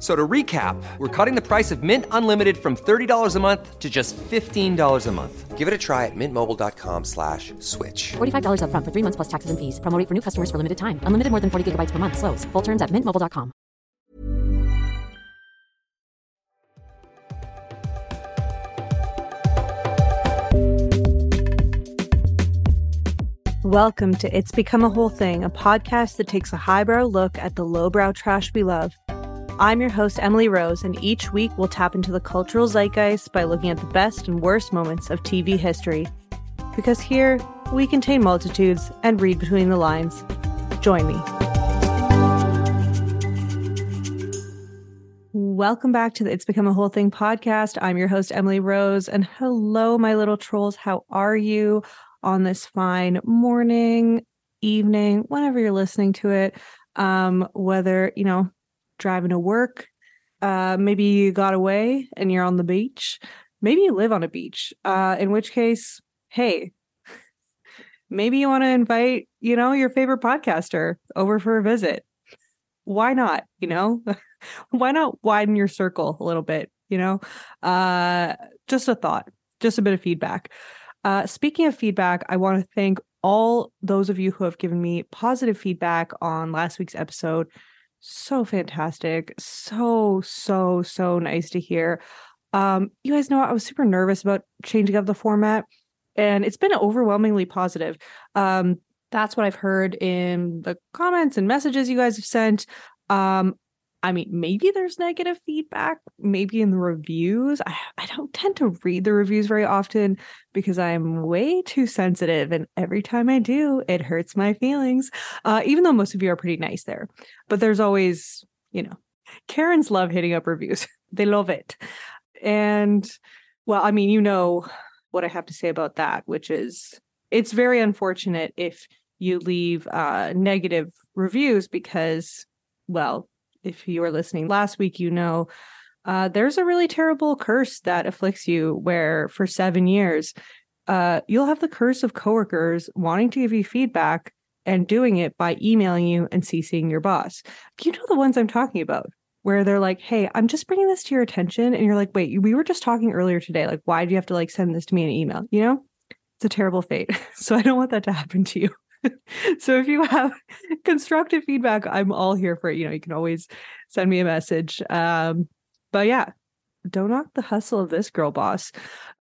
F- So to recap, we're cutting the price of Mint Unlimited from $30 a month to just $15 a month. Give it a try at mintmobile.com slash switch. $45 upfront for three months plus taxes and fees. Promo rate for new customers for limited time. Unlimited more than 40 gigabytes per month. Slows. Full terms at mintmobile.com. Welcome to It's Become a Whole Thing, a podcast that takes a highbrow look at the lowbrow trash we love. I'm your host, Emily Rose, and each week we'll tap into the cultural zeitgeist by looking at the best and worst moments of TV history. Because here, we contain multitudes and read between the lines. Join me. Welcome back to the It's Become a Whole Thing podcast. I'm your host, Emily Rose, and hello, my little trolls. How are you on this fine morning, evening, whenever you're listening to it? Um, whether, you know, driving to work, uh, maybe you got away and you're on the beach, maybe you live on a beach, uh, in which case, hey, maybe you want to invite, you know, your favorite podcaster over for a visit. Why not? You know, why not widen your circle a little bit? You know, uh, just a thought, just a bit of feedback. Uh, speaking of feedback, I want to thank all those of you who have given me positive feedback on last week's episode. So fantastic. So, so, so nice to hear. Um, you guys know I was super nervous about changing up the format, and it's been overwhelmingly positive. Um, that's what I've heard in the comments and messages you guys have sent. Um, I mean, maybe there's negative feedback, maybe in the reviews. I, I don't tend to read the reviews very often because I'm way too sensitive. And every time I do, it hurts my feelings, uh, even though most of you are pretty nice there. But there's always, you know, Karens love hitting up reviews, they love it. And well, I mean, you know what I have to say about that, which is it's very unfortunate if you leave uh, negative reviews because, well, if you were listening last week, you know uh, there's a really terrible curse that afflicts you where for seven years uh, you'll have the curse of coworkers wanting to give you feedback and doing it by emailing you and CCing your boss. You know the ones I'm talking about where they're like, "Hey, I'm just bringing this to your attention," and you're like, "Wait, we were just talking earlier today. Like, why do you have to like send this to me in an email?" You know, it's a terrible fate. So I don't want that to happen to you. so if you have constructive feedback, I'm all here for it. You know, you can always send me a message. Um, but yeah, don't knock the hustle of this girl boss.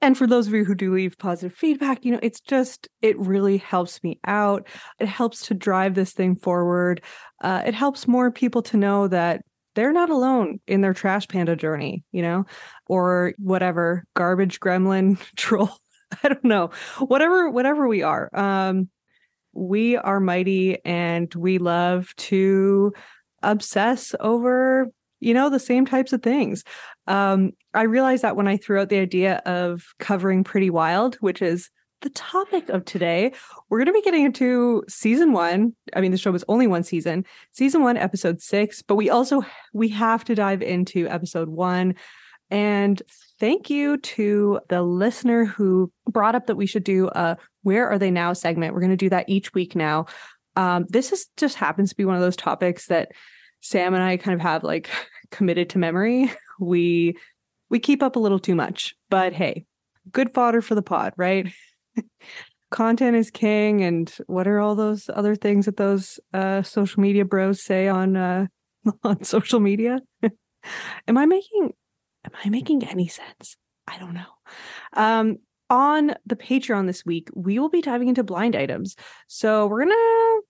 And for those of you who do leave positive feedback, you know, it's just, it really helps me out. It helps to drive this thing forward. Uh, it helps more people to know that they're not alone in their trash panda journey, you know, or whatever garbage gremlin troll. I don't know. Whatever, whatever we are. Um, we are mighty and we love to obsess over you know the same types of things. Um, i realized that when i threw out the idea of covering pretty wild which is the topic of today we're going to be getting into season one. I mean the show was only one season season one episode six but we also we have to dive into episode one. And thank you to the listener who brought up that we should do a where are they now segment we're going to do that each week now um, this is just happens to be one of those topics that Sam and I kind of have like committed to memory. We we keep up a little too much, but hey, good fodder for the pod, right? Content is king, and what are all those other things that those uh, social media bros say on uh, on social media? am I making am I making any sense? I don't know. Um, on the Patreon this week, we will be diving into blind items. So we're gonna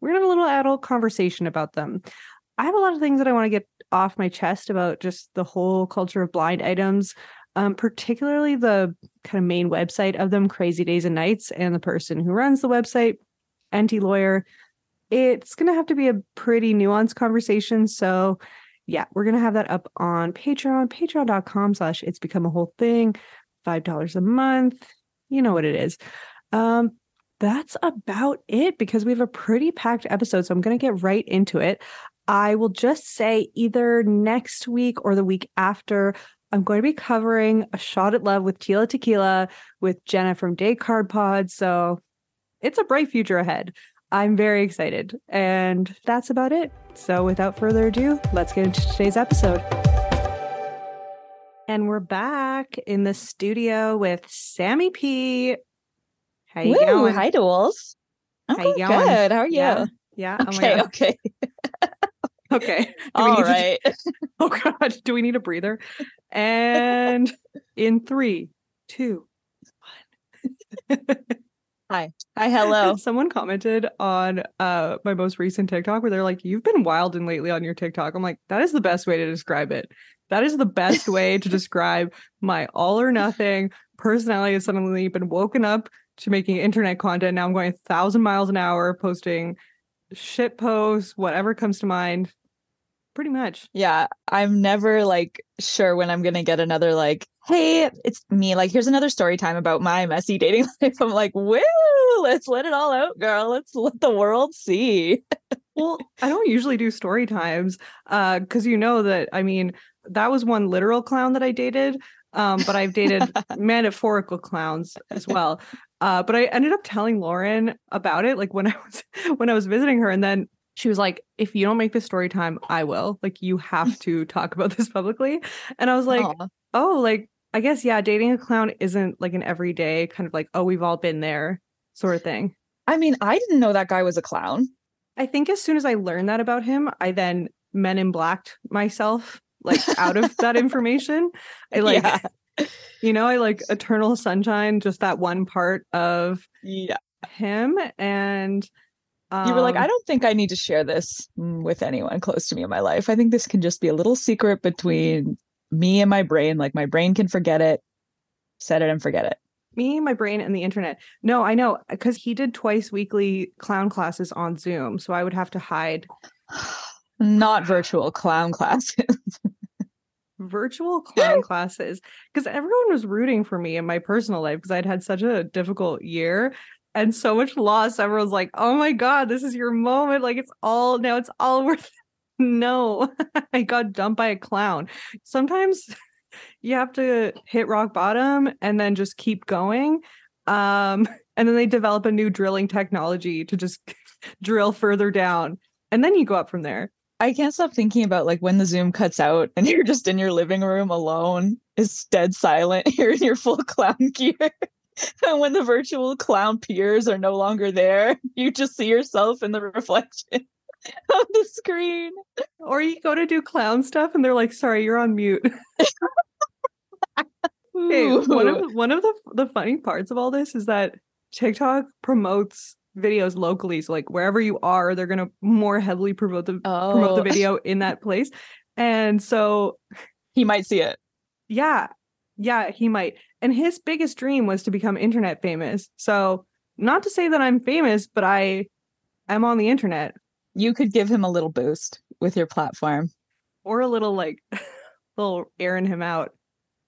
we're gonna have a little adult conversation about them. I have a lot of things that I want to get off my chest about just the whole culture of blind items, um, particularly the kind of main website of them, Crazy Days and Nights, and the person who runs the website, Enty Lawyer. It's to have to be a pretty nuanced conversation. So, yeah, we're to have that up on Patreon, patreon.com slash it's become a whole thing, $5 a month. You know what it is. Um, that's about it because we have a pretty packed episode. So I'm going to get right into it. I will just say either next week or the week after, I'm going to be covering a shot at love with Tila Tequila with Jenna from Day Card Pod. So it's a bright future ahead. I'm very excited. And that's about it. So without further ado, let's get into today's episode. And we're back in the studio with Sammy P. How you Woo, going? Hi, Duels. I'm How you going? good. How are you? Yeah. yeah. Okay. Oh okay. Okay. All right. To... oh God. Do we need a breather? And in three, two, one. Hi. Hi. Hello. Someone commented on uh my most recent TikTok where they're like, "You've been wild and lately on your TikTok." I'm like, that is the best way to describe it. That is the best way to describe my all or nothing personality has suddenly been woken up to making internet content. Now I'm going a thousand miles an hour, posting shit posts, whatever comes to mind pretty much. Yeah i'm never like sure when i'm gonna get another like hey it's me. Like here's another story time about my messy dating life. I'm like woo let's let it all out girl. Let's let the world see. Well i don't usually do story times uh because you know that i mean that was one literal clown that i dated um but i've dated metaphorical clowns as well uh but i ended up telling lauren about it like when i was when i was visiting her and then she was like, if you don't make this story time, I will. Like, you have to talk about this publicly. And I was like, Aww. oh, like, I guess, yeah, dating a clown isn't like an everyday kind of like, oh, we've all been there sort of thing. I mean, I didn't know that guy was a clown. I think as soon as I learned that about him, I then men in blacked myself like out of that information. I like, yeah. you know, I like Eternal Sunshine, just that one part of yeah him. And um, you were like, I um, don't think I need to share this with anyone close to me in my life. I think this can just be a little secret between me and my brain. Like my brain can forget it, set it and forget it. Me, my brain, and the internet. No, I know because he did twice weekly clown classes on Zoom. So I would have to hide. Not virtual clown classes. virtual clown classes because everyone was rooting for me in my personal life because I'd had such a difficult year and so much loss. Everyone's like, oh my God, this is your moment. Like it's all now it's all worth it. No, I got dumped by a clown. Sometimes you have to hit rock bottom and then just keep going. Um, and then they develop a new drilling technology to just drill further down. And then you go up from there. I can't stop thinking about like when the Zoom cuts out and you're just in your living room alone, is dead silent. You're in your full clown gear. and when the virtual clown peers are no longer there, you just see yourself in the reflection of the screen. Or you go to do clown stuff and they're like, sorry, you're on mute. Hey, one of one of the the funny parts of all this is that TikTok promotes videos locally. So like wherever you are, they're gonna more heavily promote the promote the Oh. video in that place. And so he might see it. yeah, yeah, he might. And his biggest dream was to become internet famous. So not to say that I'm famous, but I I am on the internet You could give him a little boost with your platform. or a little like little airing him out.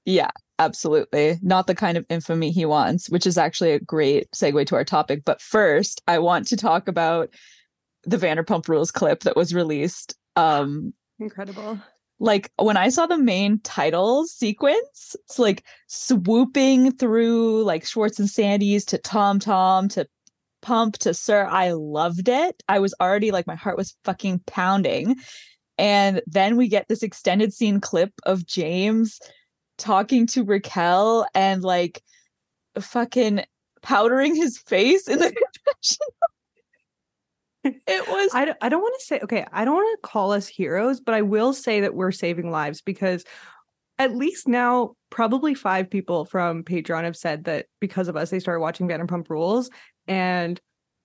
Yeah, absolutely. Not the kind of infamy he wants, which is actually a great segue to our topic. But first, I want to talk about the Vanderpump Rules clip that was released. Um, Incredible. like when I saw the main title sequence, it's like swooping through like Schwartz and Sandy's to Tom Tom to Pump to SUR. I loved it. I was already like my heart was fucking pounding. And then we get this extended scene clip of James talking to Raquel and like fucking powdering his face in the confessional. it was I don't want to say okay i don't want to call us heroes but i will say that we're saving lives because at least now probably five people from patreon have said that because of us they started watching vanderpump rules and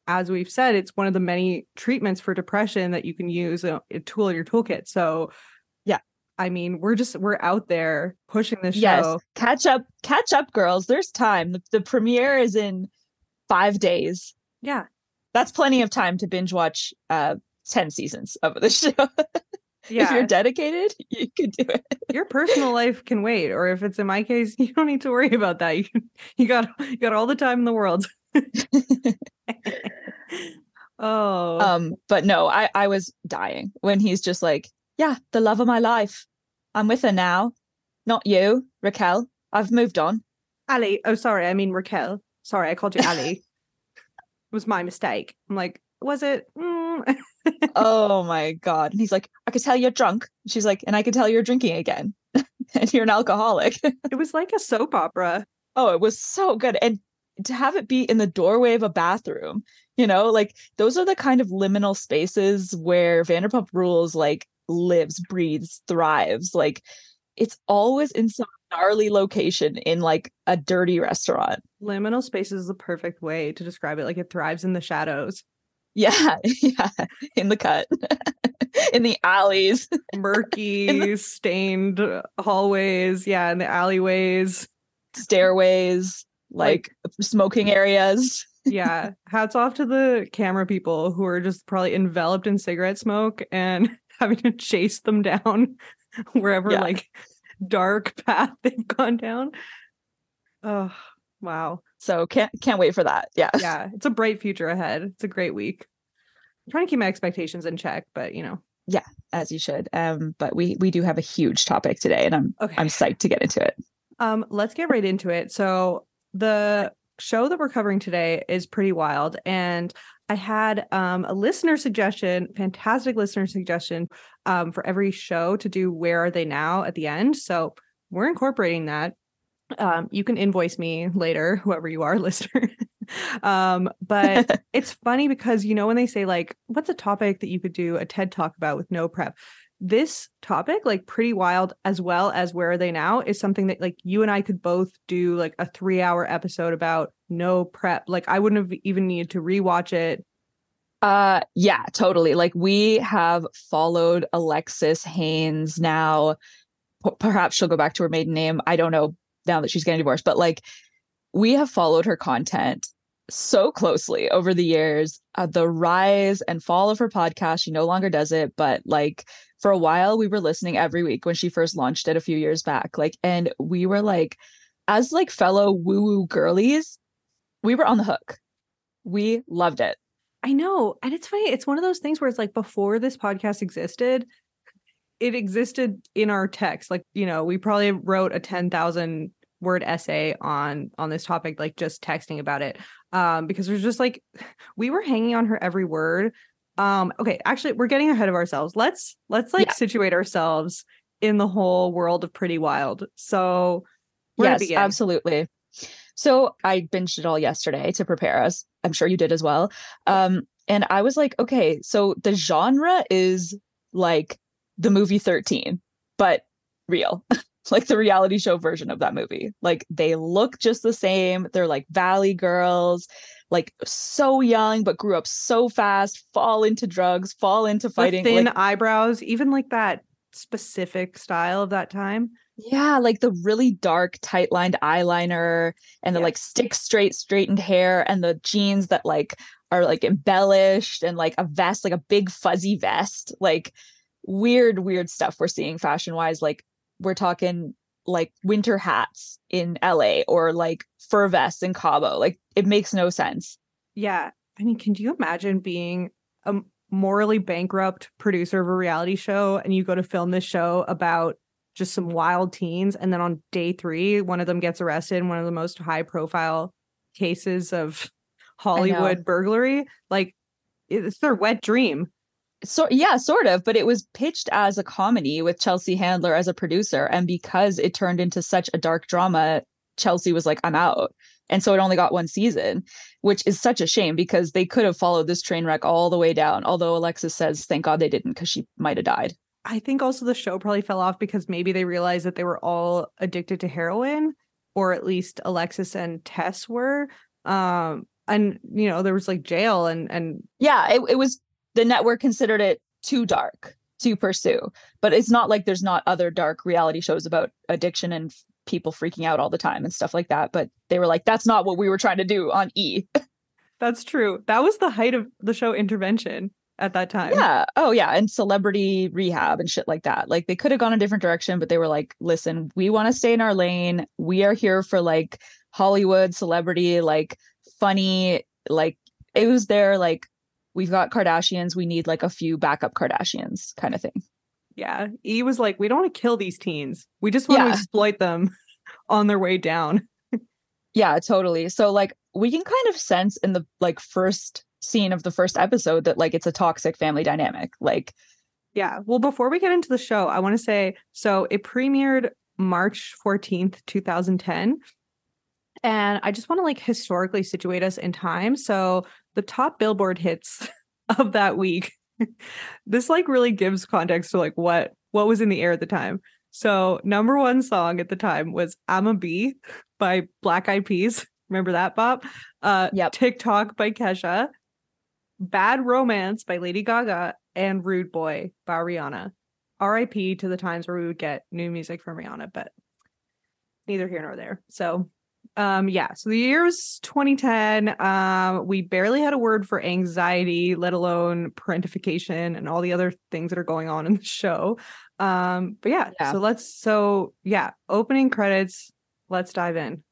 as we've said it's one of the many treatments for depression that you can use a, a tool in your toolkit so. I mean we're just we're out there pushing this yes show. catch up catch up girls. There's time. The, the premiere is in five days. Yeah. That's plenty of time to binge watch uh 10 seasons of the show. Yeah. if you're dedicated you could do it. Your personal life can wait or if it's in my case you don't need to worry about that. You you got you got all the time in the world. Oh. Um but no i i was dying when he's just like yeah the love of my life. I'm with her now. Not you raquel. I've moved on. Ally oh sorry i mean raquel. Sorry i called you ally. It was my mistake. I'm like was it? Mm. oh my god. And he's like i could tell you're drunk. She's like and i could tell you're drinking again. And you're an alcoholic. It was like a soap opera. Oh, it was so good. And to have it be in the doorway of a bathroom, you know, like those are the kind of liminal spaces where Vanderpump Rules like lives, breathes, thrives. Like it's always in some gnarly location in like a dirty restaurant. liminal space is the perfect way to describe it like it thrives in the shadows Yeah, yeah, in the cut, in the alleys. murky stained hallways yeah in the alleyways stairways, like, smoking areas. yeah hats off to the camera people who are just probably enveloped in cigarette smoke and having to chase them down wherever Yeah. like dark path they've gone down oh wow So can't can't wait for that. Yeah. yeah it's a bright future ahead it's a great week i'm trying to keep my expectations in check but you know Yeah, As you should. Um, but we we do have a huge topic today and I'm okay I'm psyched to get into it. Um, let's get right into it. So the show that we're covering today is pretty wild, and I had um, a listener suggestion, fantastic listener suggestion, um, for every show to do "Where Are They Now" at the end. So we're incorporating that. Um, you can invoice me later, whoever you are, listener. um, but it's funny because you know when they say like, "What's a topic that you could do a TED talk about with no prep?" this topic like pretty wild as well as where are they now is something that like you and i could both do like a three hour episode about no prep like i wouldn't have even needed to rewatch it Uh yeah, totally. Like we have followed Alexis Haines now. P- perhaps she'll go back to her maiden name. I don't know now that she's getting divorced, but like we have followed her content so closely over the years. Uh, the rise and fall of her podcast. She no longer does it, but like for a while we were listening every week when she first launched it a few years back. Like, and we were like, as like fellow woo woo girlies, we were on the hook. We loved it. i know and it's funny it's one of those things where it's like before this podcast existed it existed in our text like you know we probably wrote a 10,000 word essay on on this topic like just texting about it um because there's just like we were hanging on her every word um okay actually we're getting ahead of ourselves let's let's like Yeah. situate ourselves in the whole world of pretty wild so yes, absolutely. So I binged it all yesterday to prepare us. I'm sure you did as well. Um, and I was like, okay, so the genre is like the movie 13, but real. like the reality show version of that movie. Like they look just the same. They're like valley girls, like so young but grew up so fast, fall into drugs, fall into fighting. The thin like, eyebrows, even like that specific style of that time. Yeah, like the really dark, tight lined eyeliner and the Yeah. like stick straight, straightened hair and the jeans that like are like embellished and like a vest, like a big fuzzy vest. Like weird, weird stuff we're seeing fashion wise. Like we're talking like winter hats in LA or like fur vests in Cabo. Like it makes no sense. Yeah. I mean, can you imagine being a morally bankrupt producer of a reality show and you go to film this show about just some wild teens and then on day 3 one of them gets arrested in one of the most high profile cases of Hollywood burglary? Like it's their wet dream. So yeah, sort of, but it was pitched as a comedy with Chelsea Handler as a producer and because it turned into such a dark drama, Chelsea was like I'm out. And so it only got one season, which is such a shame because they could have followed this train wreck all the way down. Although Alexis says thank God they didn't because she might have died. I think also the show probably fell off because maybe they realized that they were all addicted to heroin, or at least Alexis and Tess were. Um, and you know, there was like jail and and Yeah, it, it was the network considered it too dark to pursue. But it's not like there's not other dark reality shows about addiction and f- people freaking out all the time and stuff like that. But they were like, that's not what we were trying to do on E. that's true. That was the height of the show intervention at that time. Yeah. Oh, yeah. And celebrity rehab and shit like that. Like they could have gone a different direction, but they were like, listen, we want to stay in our lane. We are here for like Hollywood celebrity, like funny, like it was there, like we've got Kardashians. We need like a few backup Kardashians kind of thing. Yeah. E was like, we don't want to kill these teens. We just want to exploit them on their way down. Yeah, totally. So like we can kind of sense in the like first scene of the first episode that like it's a toxic family dynamic. Like Yeah. Well, before we get into the show, I want to say so it premiered March 14th, 2010. And I just want to like historically situate us in time. So the top billboard hits of that week. this like really gives context to like what what was in the air at the time. So number one song at the time was Imma Be by Black Eyed Peas. Remember that, Bob? Uh Yep. TikTok by Kesha. Bad Romance by Lady Gaga and Rude Boy by Rihanna. RIP to the times where we would get new music from Rihanna, but neither here nor there. So um yeah, so the year was 2010. Um we barely had a word for anxiety, let alone parentification and all the other things that are going on in the show. Um but yeah, Yeah. so let's so yeah, opening credits, let's dive in.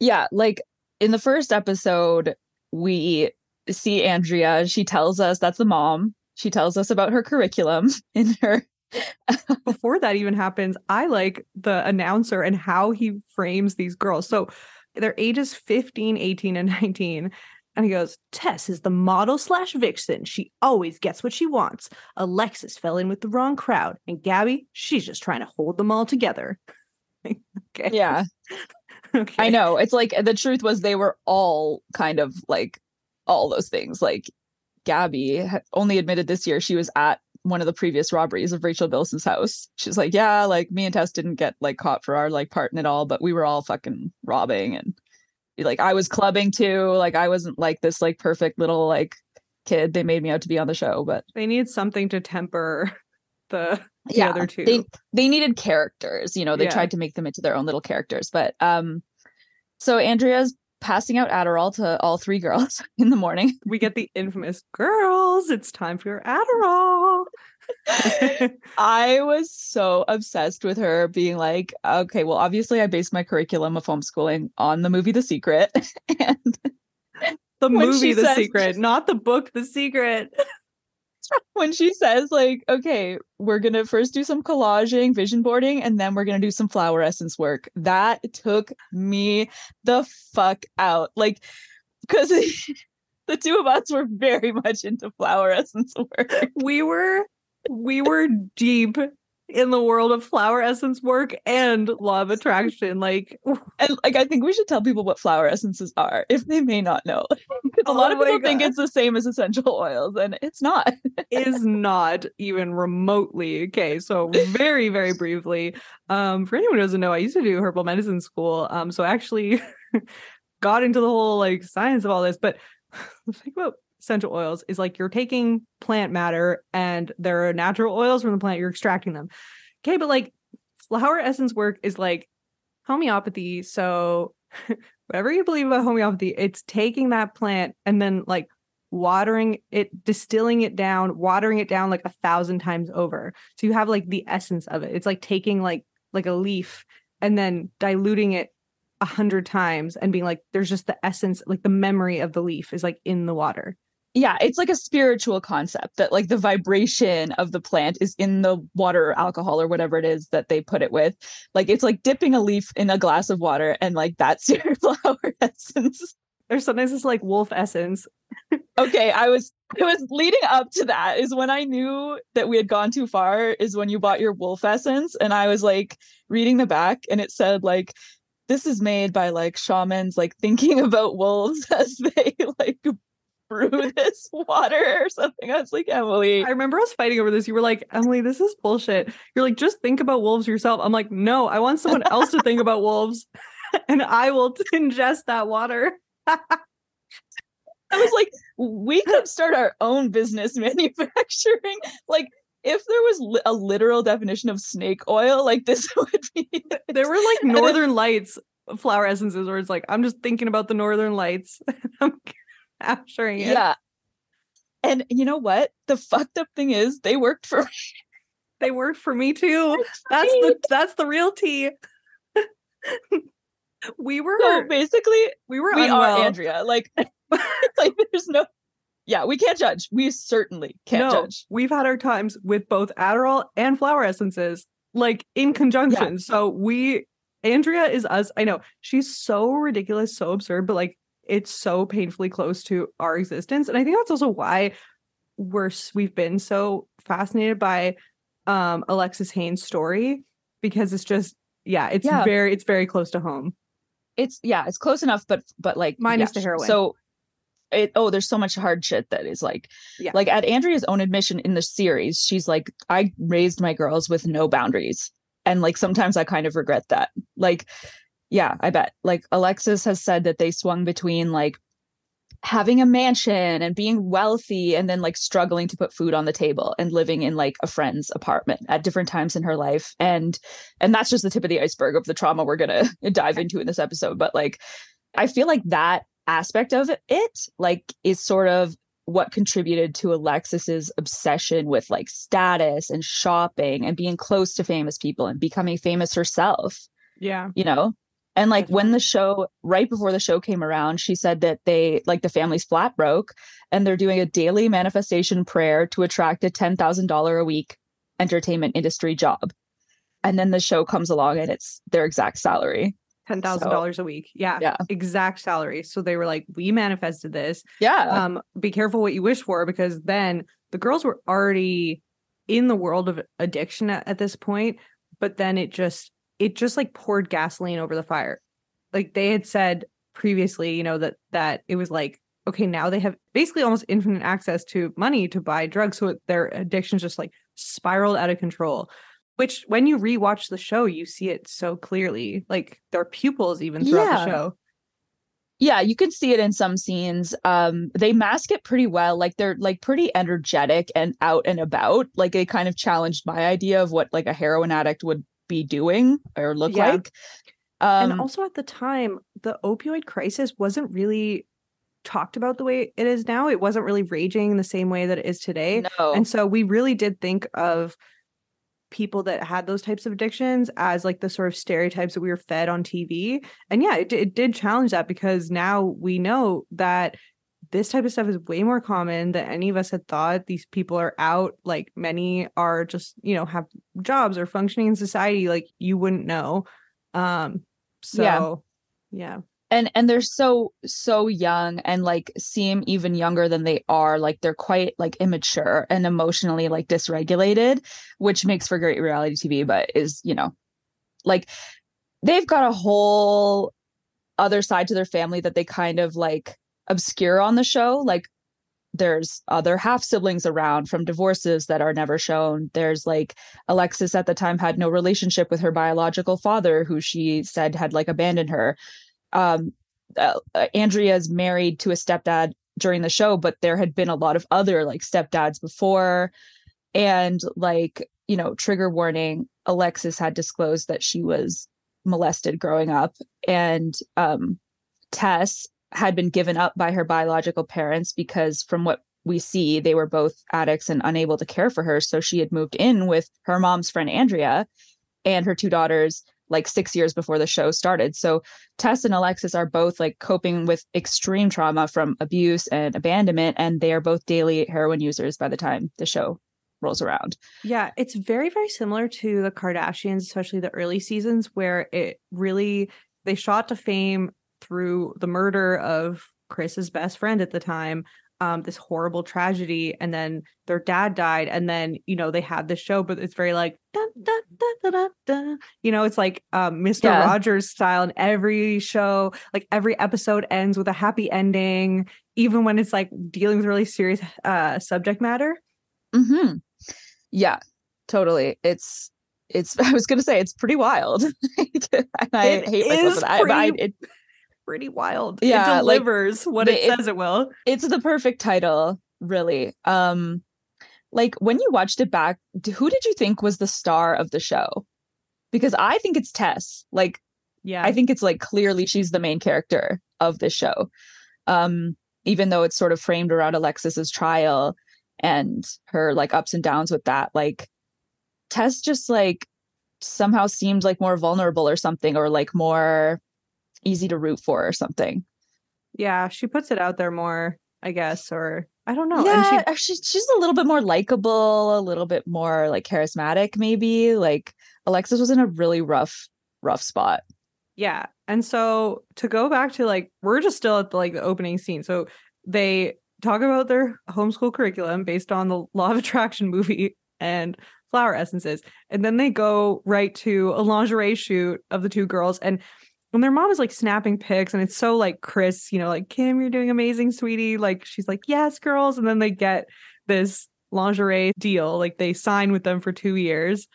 yeah, like in the first episode, we see Andrea. She tells us that's the mom. She tells us about her curriculum in her. before that even happens, I like the announcer and how he frames these girls. So their ages 15, 18, and 19. And he goes, Tess is the model slash vixen. She always gets what she wants. Alexis fell in with the wrong crowd. And Gabby, she's just trying to hold them all together. okay. Yeah, Okay. I know. It's like the truth was they were all kind of like all those things. Like Gabby only admitted this year she was at one of the previous robberies of Rachel Bilson's house. She's like, yeah, like me and Tess didn't get like caught for our like part in it all, but we were all fucking robbing and like I was clubbing too. Like I wasn't like this like perfect little like kid they made me out to be on the show, but They need something to temper the, the yeah, other two. they they needed characters. You know, they Yeah. tried to make them into their own little characters. But um, so Andrea's passing out Adderall to all three girls in the morning. we get the infamous girls, it's time for your Adderall. I was so obsessed with her being like, okay, well, obviously I based my curriculum of homeschooling on the movie The Secret. and The movie The says- Secret, not the book The Secret. when she says, like, okay, we're gonna first do some collaging, vision boarding, and then we're gonna do some flower essence work, that took me the fuck out. Like, because the two of us were very much into flower essence work. we were we were deep in the world of flower essence work and law of attraction. Like, and like I think we should tell people what flower essences are if they may not know. Because a Oh lot of people think it's the same as essential oils, and it's not. is not even remotely okay. So very, very briefly, um, for anyone who doesn't know, I used to do herbal medicine school. Um, so I actually got into the whole like science of all this. But the thing about essential oils is like you're taking plant matter and there are natural oils from the plant, you're extracting them. Okay, but like flower essence work is like homeopathy. So whatever you believe about homeopathy, it's taking that plant and then like watering it, distilling it down, watering it down like a thousand times over. So you have like the essence of it. It's like taking like like a leaf and then diluting it a hundred times and being like, there's just the essence, like the memory of the leaf is like in the water. Yeah, it's like a spiritual concept that like the vibration of the plant is in the water or alcohol or whatever it is that they put it with. Like it's like dipping a leaf in a glass of water, and like that's your flower essence. There's sometimes it's like wolf essence. okay i was it was leading up to that is when i knew that we had gone too far is when you bought your wolf essence and i was like reading the back and it said like this is made by like shamans like thinking about wolves as they like brew this water or something i was like emily I remember us fighting over this. You were like, Emily, this is bullshit. You're like, just think about wolves yourself. I'm like, no, I want someone else to think about wolves and I will ingest that water. i was like we could start our own business manufacturing like if there was li- a literal definition of snake oil like this would be it. There were like northern lights flower essences where it's like, I'm just thinking about the northern lights. Capturing it. Yeah. And you know what? The fucked up thing is they worked for me. They worked for me too. That's the that's the real tea. we were So basically, we were we unwell. are Andrea. Like, like there's no Yeah, we can't judge. We certainly can't no, judge. we've had our times with both Adderall and flower essences, like in conjunction. So we, Andrea is us. I know she's so ridiculous, so absurd, but like it's so painfully close to our existence, and I think that's also why we're we've been so fascinated by um Alexis Haines' story because it's just yeah, it's Yeah. very it's very close to home. It's yeah, it's close enough, but but like Minus yeah, the heroin. So it oh, there's so much hard shit that is like Yeah. like at Andrea's own admission in the series, she's like, I raised my girls with no boundaries. And like sometimes I kind of regret that. Like, yeah, I bet. Like Alexis has said that they swung between like having a mansion and being wealthy and then like struggling to put food on the table and living in like a friend's apartment at different times in her life. And and that's just the tip of the iceberg of the trauma we're going to dive into in this episode. But like i feel like that aspect of it like is sort of what contributed to alexis's obsession with like status and shopping and being close to famous people and becoming famous herself. Yeah, you know and like when the show right before the show came around she said that they like the family's flat broke and they're doing a daily manifestation prayer to attract a $10,000 a week entertainment industry job and then the show comes along and it's their exact salary ten thousand dollars a week. Yeah, Yeah. exact salary. So they were like, we manifested this. yeah um be careful what you wish for because then the girls were already in the world of addiction at, at this point but then it just it just like poured gasoline over the fire. Like they had said previously you know that that it was like okay now they have basically almost infinite access to money to buy drugs so their addictions just like spiraled out of control which when you rewatch the show you see it so clearly. Like their pupils even throughout Yeah. the show. Yeah you can see it in some scenes. Um they mask it pretty well like they're like pretty energetic and out and about. Like they kind of challenged my idea of what like a heroin addict would be doing or look Yeah. like. Um and also at the time the opioid crisis wasn't really talked about the way it is now. It wasn't really raging the same way that it is today. No. And so we really did think of people that had those types of addictions as like the sort of stereotypes that we were fed on tv and yeah it, it did challenge that because now we know that this type of stuff is way more common than any of us had thought. These people are out like many are just you know have jobs or functioning in society like you wouldn't know. Um so Yeah. yeah. And and they're so so young and like seem even younger than they are. Like they're quite like immature and emotionally like dysregulated which makes for great reality tv but is you know like they've got a whole other side to their family that they kind of like obscure on the show like there's other half siblings around from divorces that are never shown. There's like Alexis at the time had no relationship with her biological father, who she said had like abandoned her. Um, uh, uh, Andrea's married to a stepdad during the show, but there had been a lot of other like stepdads before. And like, you know, trigger warning, Alexis had disclosed that she was molested growing up. And um, Tess had been given up by her biological parents because from what we see they were both addicts and unable to care for her. So she had moved in with her mom's friend andrea and her two daughters like six years before the show started. So tess and alexis are both like coping with extreme trauma from abuse and abandonment and they are both daily heroin users by the time the show rolls around. Yeah it's very very similar to the kardashians especially the early seasons where it really they shot to fame through the murder of Kris's best friend at the time, um, this horrible tragedy, and then their dad died, and then you know they had the show, but it's very like dun, dun, dun, you know, it's like um, Mr. Yeah. Rogers style and every show. Like every episode ends with a happy ending, even when it's like dealing with really serious uh, subject matter. Hmm. Yeah. Totally. It's it's. I was gonna say it's pretty wild. I it hate myself. I, it, pretty wild. Yeah, it delivers like, what it, it, says it will. It's the perfect title, really. Um, like when you watched it back, who did you think was the star of the show? Because I think it's Tess. Like, yeah, I think it's like clearly she's the main character of this show. Um, even though it's sort of framed around Alexis's trial and her like ups and downs with that, like Tess just like somehow seemed like more vulnerable or something, or like more easy to root for or something. Yeah, she puts it out there more, I guess, or I don't know. Yeah, and she, she's a little bit more likable, a little bit more like charismatic, maybe. Like Alexis was in a really rough, rough spot. Yeah. And so to go back to like, we're just still at the like the opening scene. So they talk about their homeschool curriculum based on the law of attraction movie and flower essences. And then they go right to a lingerie shoot of the two girls. And and their mom is like snapping pics and it's so like Kris, you know, like Kim, you're doing amazing, sweetie. Like she's like, yes, girls. And then they get this lingerie deal. Like they sign with them for two years.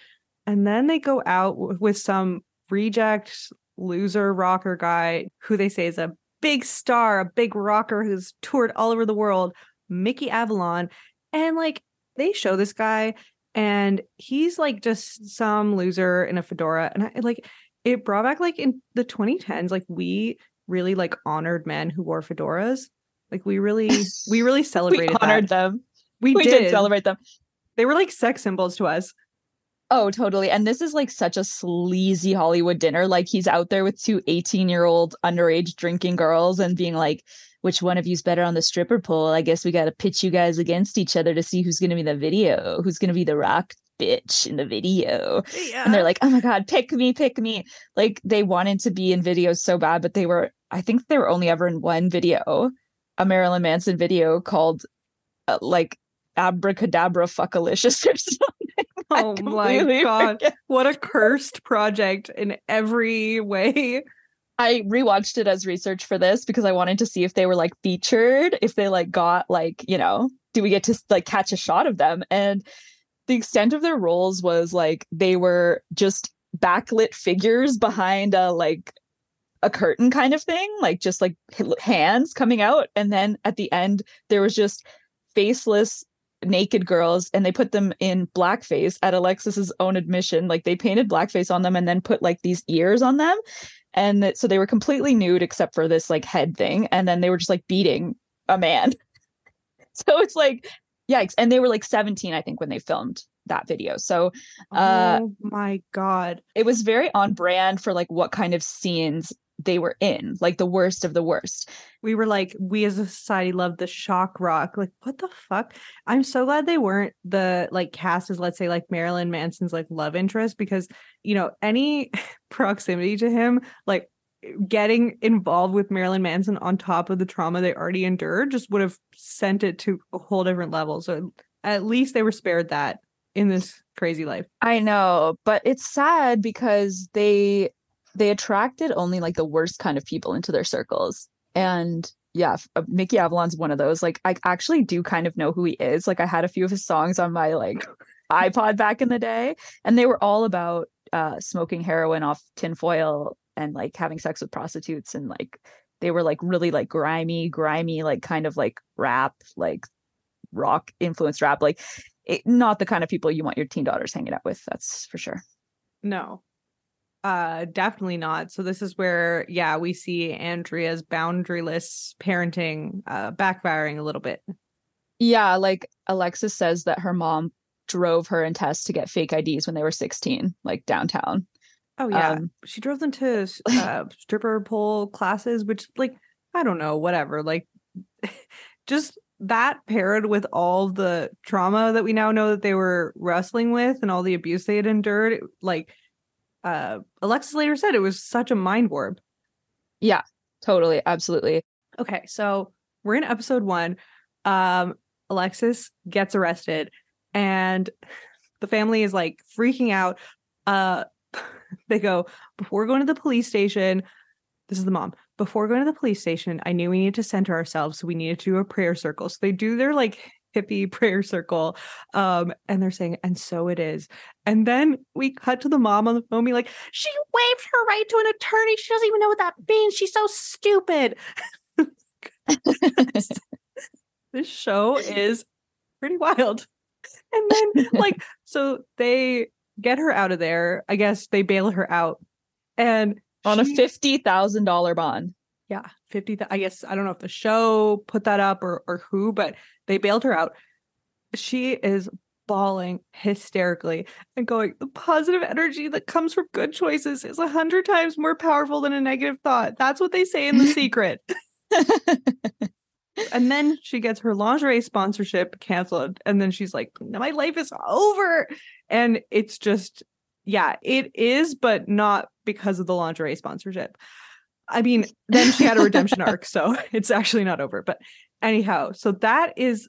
And then they go out w- with some reject loser rocker guy who they say is a big star, a big rocker who's toured all over the world, Mickey Avalon. And like they show this guy and he's like just some loser in a fedora. And I like it brought back like in the 2010s like we really like honored men who wore fedoras like we really we really celebrated we honored that. them we, we did. did celebrate them they were like sex symbols to us Oh, totally. And this is like such a sleazy Hollywood dinner. Like he's out there with two 18 year old underage drinking girls and being like, which one of you's better on the stripper pole? I guess we got to pitch you guys against each other to see who's going to be the video, who's going to be the rock bitch in the video. Yeah. And they're like, oh my God, pick me, pick me. Like they wanted to be in videos so bad, but they were, I think they were only ever in one video, a Marilyn Manson video called uh, like Abracadabra Fuckalicious or something. Oh my God. Forget. What a cursed project in every way. I rewatched it as research for this because I wanted to see if they were like featured, if they like got like, you know, do we get to like catch a shot of them? And the extent of their roles was like they were just backlit figures behind a like a curtain kind of thing, like just like hands coming out. And then at the end, there was just faceless naked girls and they put them in blackface at Alexis's own admission. Like they painted blackface on them and then put like these ears on them. And so they were completely nude except for this like head thing. And then they were just like beating a man. so it's like yikes and they were like 17 i think when they filmed that video so uh oh my god. it was very on brand for like what kind of scenes they were in like the worst of the worst. We were like we as a society love the shock rock like what the fuck? I'm so glad they weren't the like cast as let's say like marilyn manson's like love interest because you know any proximity to him like getting involved with Marilyn Manson on top of the trauma they already endured just would have sent it to a whole different level. So at least they were spared that in this crazy life. I know, but it's sad because they they attracted only like the worst kind of people into their circles. And yeah, uh, Mickey Avalon's one of those. Like I actually do kind of know who he is. Like I had a few of his songs on my like iPod back in the day, and they were all about uh smoking heroin off tinfoil and like having sex with prostitutes and like they were like really like grimy, grimy, like kind of like rap, like rock influenced rap. Like it, not the kind of people you want your teen daughters hanging out with. That's for sure. No, uh, definitely not. So this is where, yeah, we see Andrea's boundaryless parenting uh, backfiring a little bit. Yeah, like Alexis says that her mom drove her and Tess to get fake IDs when they were 16, like downtown. Oh yeah, um, she drove them to uh, stripper pole classes, which like I don't know, whatever. Like, just that paired with all the trauma that we now know that they were wrestling with and all the abuse they had endured, like uh Alexis later said it was such a mind warp. Yeah, totally, absolutely. Okay, so we're in episode 1. Um Alexis gets arrested and the family is like freaking out. Uh they go, before going to the police station, this is the mom. Before going to the police station, I knew we needed to center ourselves. So we needed to do a prayer circle. So they do their like hippie prayer circle. Um, and they're saying, and so it is. And then we cut to the mom on the phone, be like, she waived her right to an attorney. She doesn't even know what that means. She's so stupid. this show is pretty wild. And then, like, so they get her out of there. I guess they bail her out. And on a fifty thousand dollar bond. Yeah, fifty. I guess I don't know if the show put that up or or who, but they bailed her out. She is bawling hysterically and going, the positive energy that comes from good choices is a hundred times more powerful than a negative thought. That's what they say in the secret. and then she gets her lingerie sponsorship canceled. And then she's like, my life is over. And it's just, yeah, it is, but not because of the lingerie sponsorship. I mean, then she had a redemption arc, so it's actually not over. But anyhow, so that is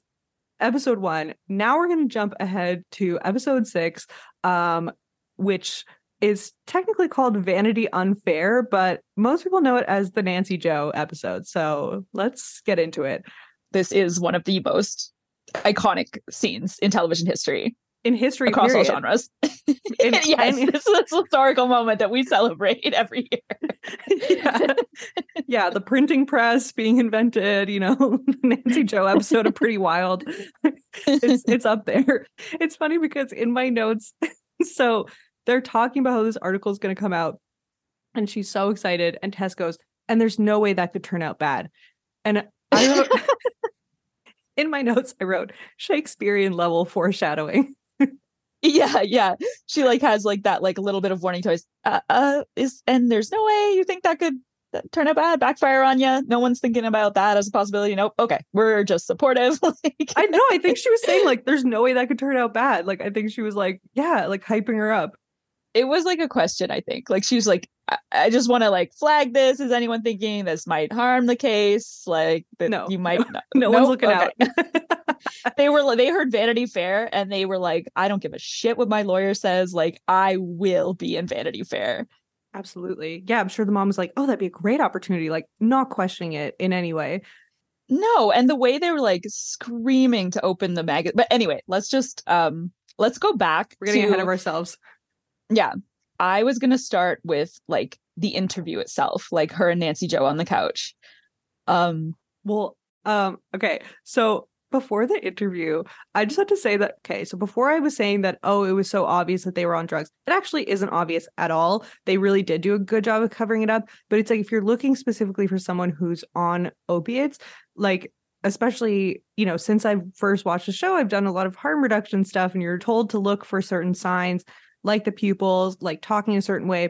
episode one. Now we're going to jump ahead to episode six, um, which is technically called Vanity Unfair, but most people know it as the Nancy Jo episode. So let's get into it. This is one of the most iconic scenes in television history in history across period. all genres. In, yes, in, this is a historical moment that we celebrate every year. yeah. yeah, the printing press being invented, you know, Nancy Jo episode of Pretty Wild. it's it's up there. It's funny because in my notes, so they're talking about how this article is going to come out, and she's so excited, and Tess goes, and there's no way that could turn out bad. And I wrote in my notes, I wrote Shakespearean level foreshadowing. Yeah yeah. She like has like that like a little bit of warning toys. Uh, uh is and there's no way you think that could uh, turn out bad backfire on you no one's thinking about that as a possibility. Nope. Okay we're just supportive. Like i know i think she was saying like there's no way that could turn out bad. Like i think she was like yeah like hyping her up it was like a question i think. Like she was like i, I just want to like flag this. Is anyone thinking this might harm the case? Like that no. you might no, no one's looking okay. out. They were they heard vanity fair and they were like i don't give a shit what my lawyer says. Like i will be in vanity fair. Absolutely. Yeah i'm sure the mom was like oh that'd be a great opportunity like not questioning it in any way. No and the way they were like screaming to open the magazine but anyway let's just um let's go back we're getting to, ahead of ourselves yeah. I was going to start with like the interview itself like her and nancy jo on the couch. Um well um okay. So before the interview i just had to say that okay so before i was saying that oh it was so obvious that they were on drugs it actually isn't obvious at all. They really did do a good job of covering it up but it's like if you're looking specifically for someone who's on opiates like especially you know since i first watched the show i've done a lot of harm reduction stuff and you're told to look for certain signs like the pupils, like talking a certain way.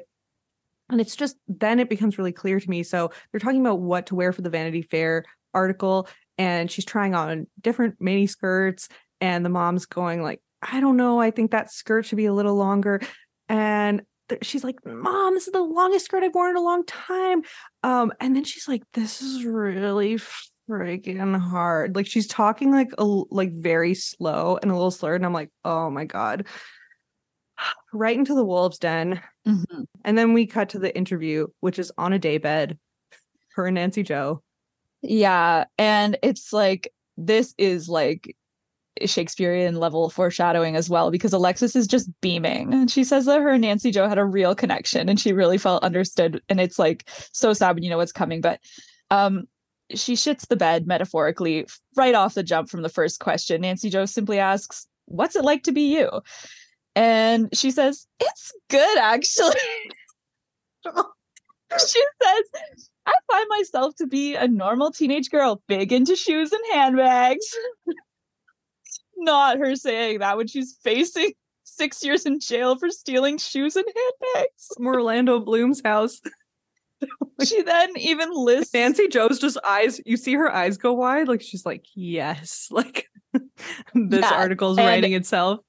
And it's just then it becomes really clear to me. So they're talking about what to wear for the Vanity Fair article, and she's trying on different mini skirts, and the mom's going like, I don't know, I think that skirt should be a little longer. And she's like, Mom, this is the longest skirt I've worn in a long time. Um, and then she's like, This is really freaking hard. Like she's talking like a, like very slow and a little slurred. And I'm like, oh my God. Right into the wolves' den. Mhm. And then we cut to the interview, which is on a daybed. Her and Nancy Jo. Yeah. And it's like, this is like Shakespearean level foreshadowing as well, because Alexis is just beaming. And she says that her and Nancy Jo had a real connection and she really felt understood. And it's like so sad when you know what's coming. But um she shits the bed metaphorically right off the jump from the first question. Nancy Jo simply asks, What's it like to be you? And she says, It's good, actually. she says, I find myself to be a normal teenage girl, big into shoes and handbags. Not her saying that when she's facing six years in jail for stealing shoes and handbags. From Orlando Bloom's house. She then even lists Nancy Jo's just eyes, you see her eyes go wide. Like she's like, yes. Like this Yeah, article's and- writing itself.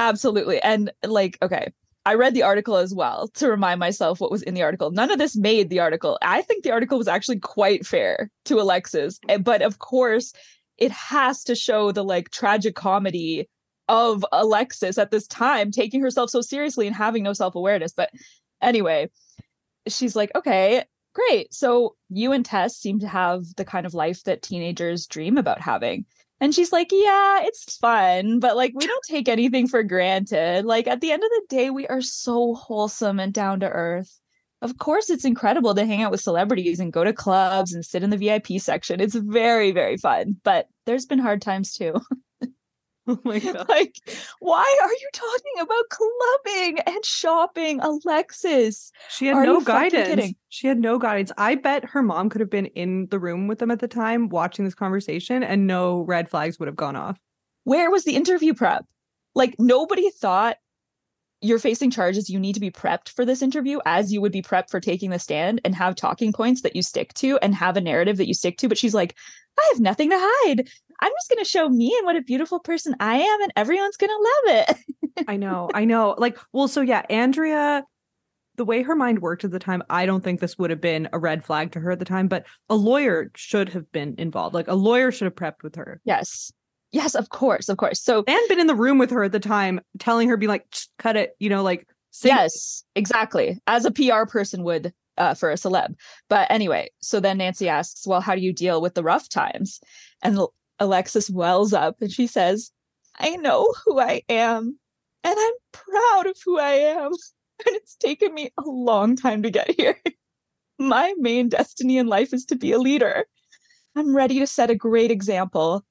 Absolutely. And like, okay, I read the article as well to remind myself what was in the article. None of this made the article. I think the article was actually quite fair to Alexis. Eh, But of course, it has to show the like tragic comedy of Alexis at this time, taking herself so seriously and having no self awareness. But anyway, she's like, okay, great. So you and Tess seem to have the kind of life that teenagers dream about having. And she's like, Yeah, it's fun, but like, we don't take anything for granted. Like, at the end of the day, we are so wholesome and down to earth. Of course, it's incredible to hang out with celebrities and go to clubs and sit in the VIP section. It's very, very fun, but there's been hard times too. Oh my god. like, why are you talking about clubbing and shopping, Alexis? She had Are no guidance. kidding? She had no guidance. I bet her mom could have been in the room with them at the time watching this conversation and no red flags would have gone off. Where was the interview prep? Like, nobody thought you're facing charges. You need to be prepped for this interview as you would be prepped for taking the stand and have talking points that you stick to and have a narrative that you stick to. But she's like, I have nothing to hide. I'm just going to show me and what a beautiful person I am, and everyone's going to love it. I know, I know. Like, well, so yeah, Andrea, the way her mind worked at the time, I don't think this would have been a red flag to her at the time, but a lawyer should have been involved. Like, a lawyer should have prepped with her yes. Yes, of course. Of course. So, and been in the room with her at the time, telling her, be like, cut it, you know, like, sing- Yes, exactly. As a PR person would uh, for a celeb. But anyway, so then Nancy asks, Well, how do you deal with the rough times? And Alexis wells up and she says, I know who I am, and I'm proud of who I am. And it's taken me a long time to get here. My main destiny in life is to be a leader. I'm ready to set a great example.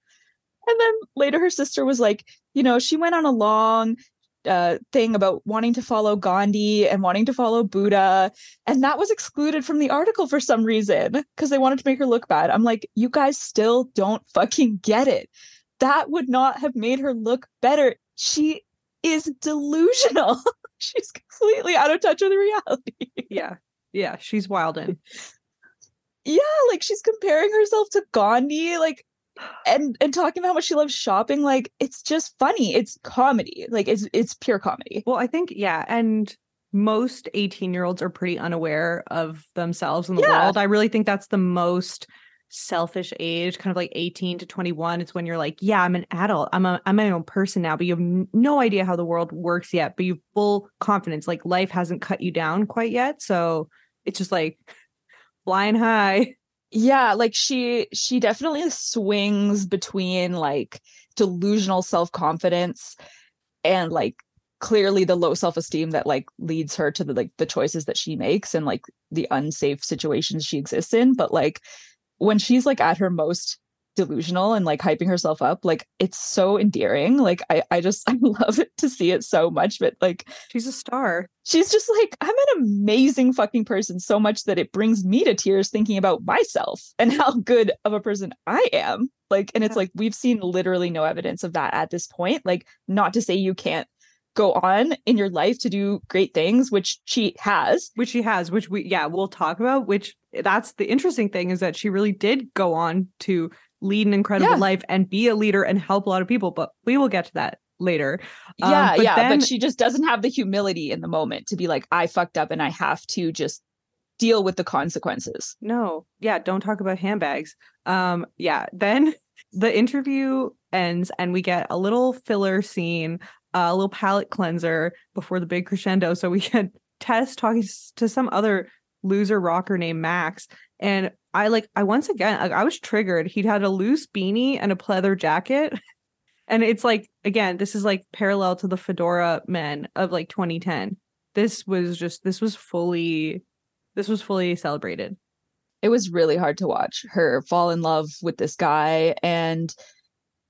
And then later, her sister was like, you know, she went on a long uh, thing about wanting to follow Gandhi and wanting to follow Buddha. And that was excluded from the article for some reason because they wanted to make her look bad. I'm like, you guys still don't fucking get it. That would not have made her look better. She is delusional. She's completely out of touch with reality. yeah, yeah, she's wild in. yeah, like she's comparing herself to Gandhi, like and and talking about how much she loves shopping. Like it's just funny. It's comedy. Like it's it's pure comedy. Well, I think, yeah. And most 18 year olds are pretty unaware of themselves in the Yeah. world. I really think that's the most selfish age, kind of like 18 to 21. It's when you're like, yeah, I'm an adult. I'm a I'm my own person now, but you have no idea how the world works yet, but you have full confidence. Like life hasn't cut you down quite yet. So it's just like flying high. Yeah like she she definitely swings between like delusional self-confidence and like clearly the low self-esteem that like leads her to the like the choices that she makes and like the unsafe situations she exists in. But like when she's like at her most delusional and like hyping herself up like it's so endearing like i i just i love it to see it so much but like She's a star. she's just like i'm an amazing fucking person so much that it brings me to tears thinking about myself and how good of a person i am like and it's Yeah. like we've seen literally no evidence of that at this point like not to say you can't go on in your life to do great things which she has which she has, which we yeah, we'll talk about. Which that's the interesting thing is that she really did go on to lead an incredible Yeah. life and be a leader and help a lot of people. But we will get to that later. Um, yeah, but yeah, then- but she just doesn't have the humility in the moment to be like, I fucked up and I have to just deal with the consequences. No, yeah, don't talk about handbags. Um, yeah, then the interview ends and we get a little filler scene, uh, a little palate cleanser before the big crescendo. So we get Tess talking to some other loser rocker named Max, and I like I once again like, I was triggered. He'd had a loose beanie and a pleather jacket. And it's like again, this is like parallel to the fedora men of like 2010. This was just this was fully this was fully celebrated. It was really hard to watch her fall in love with this guy and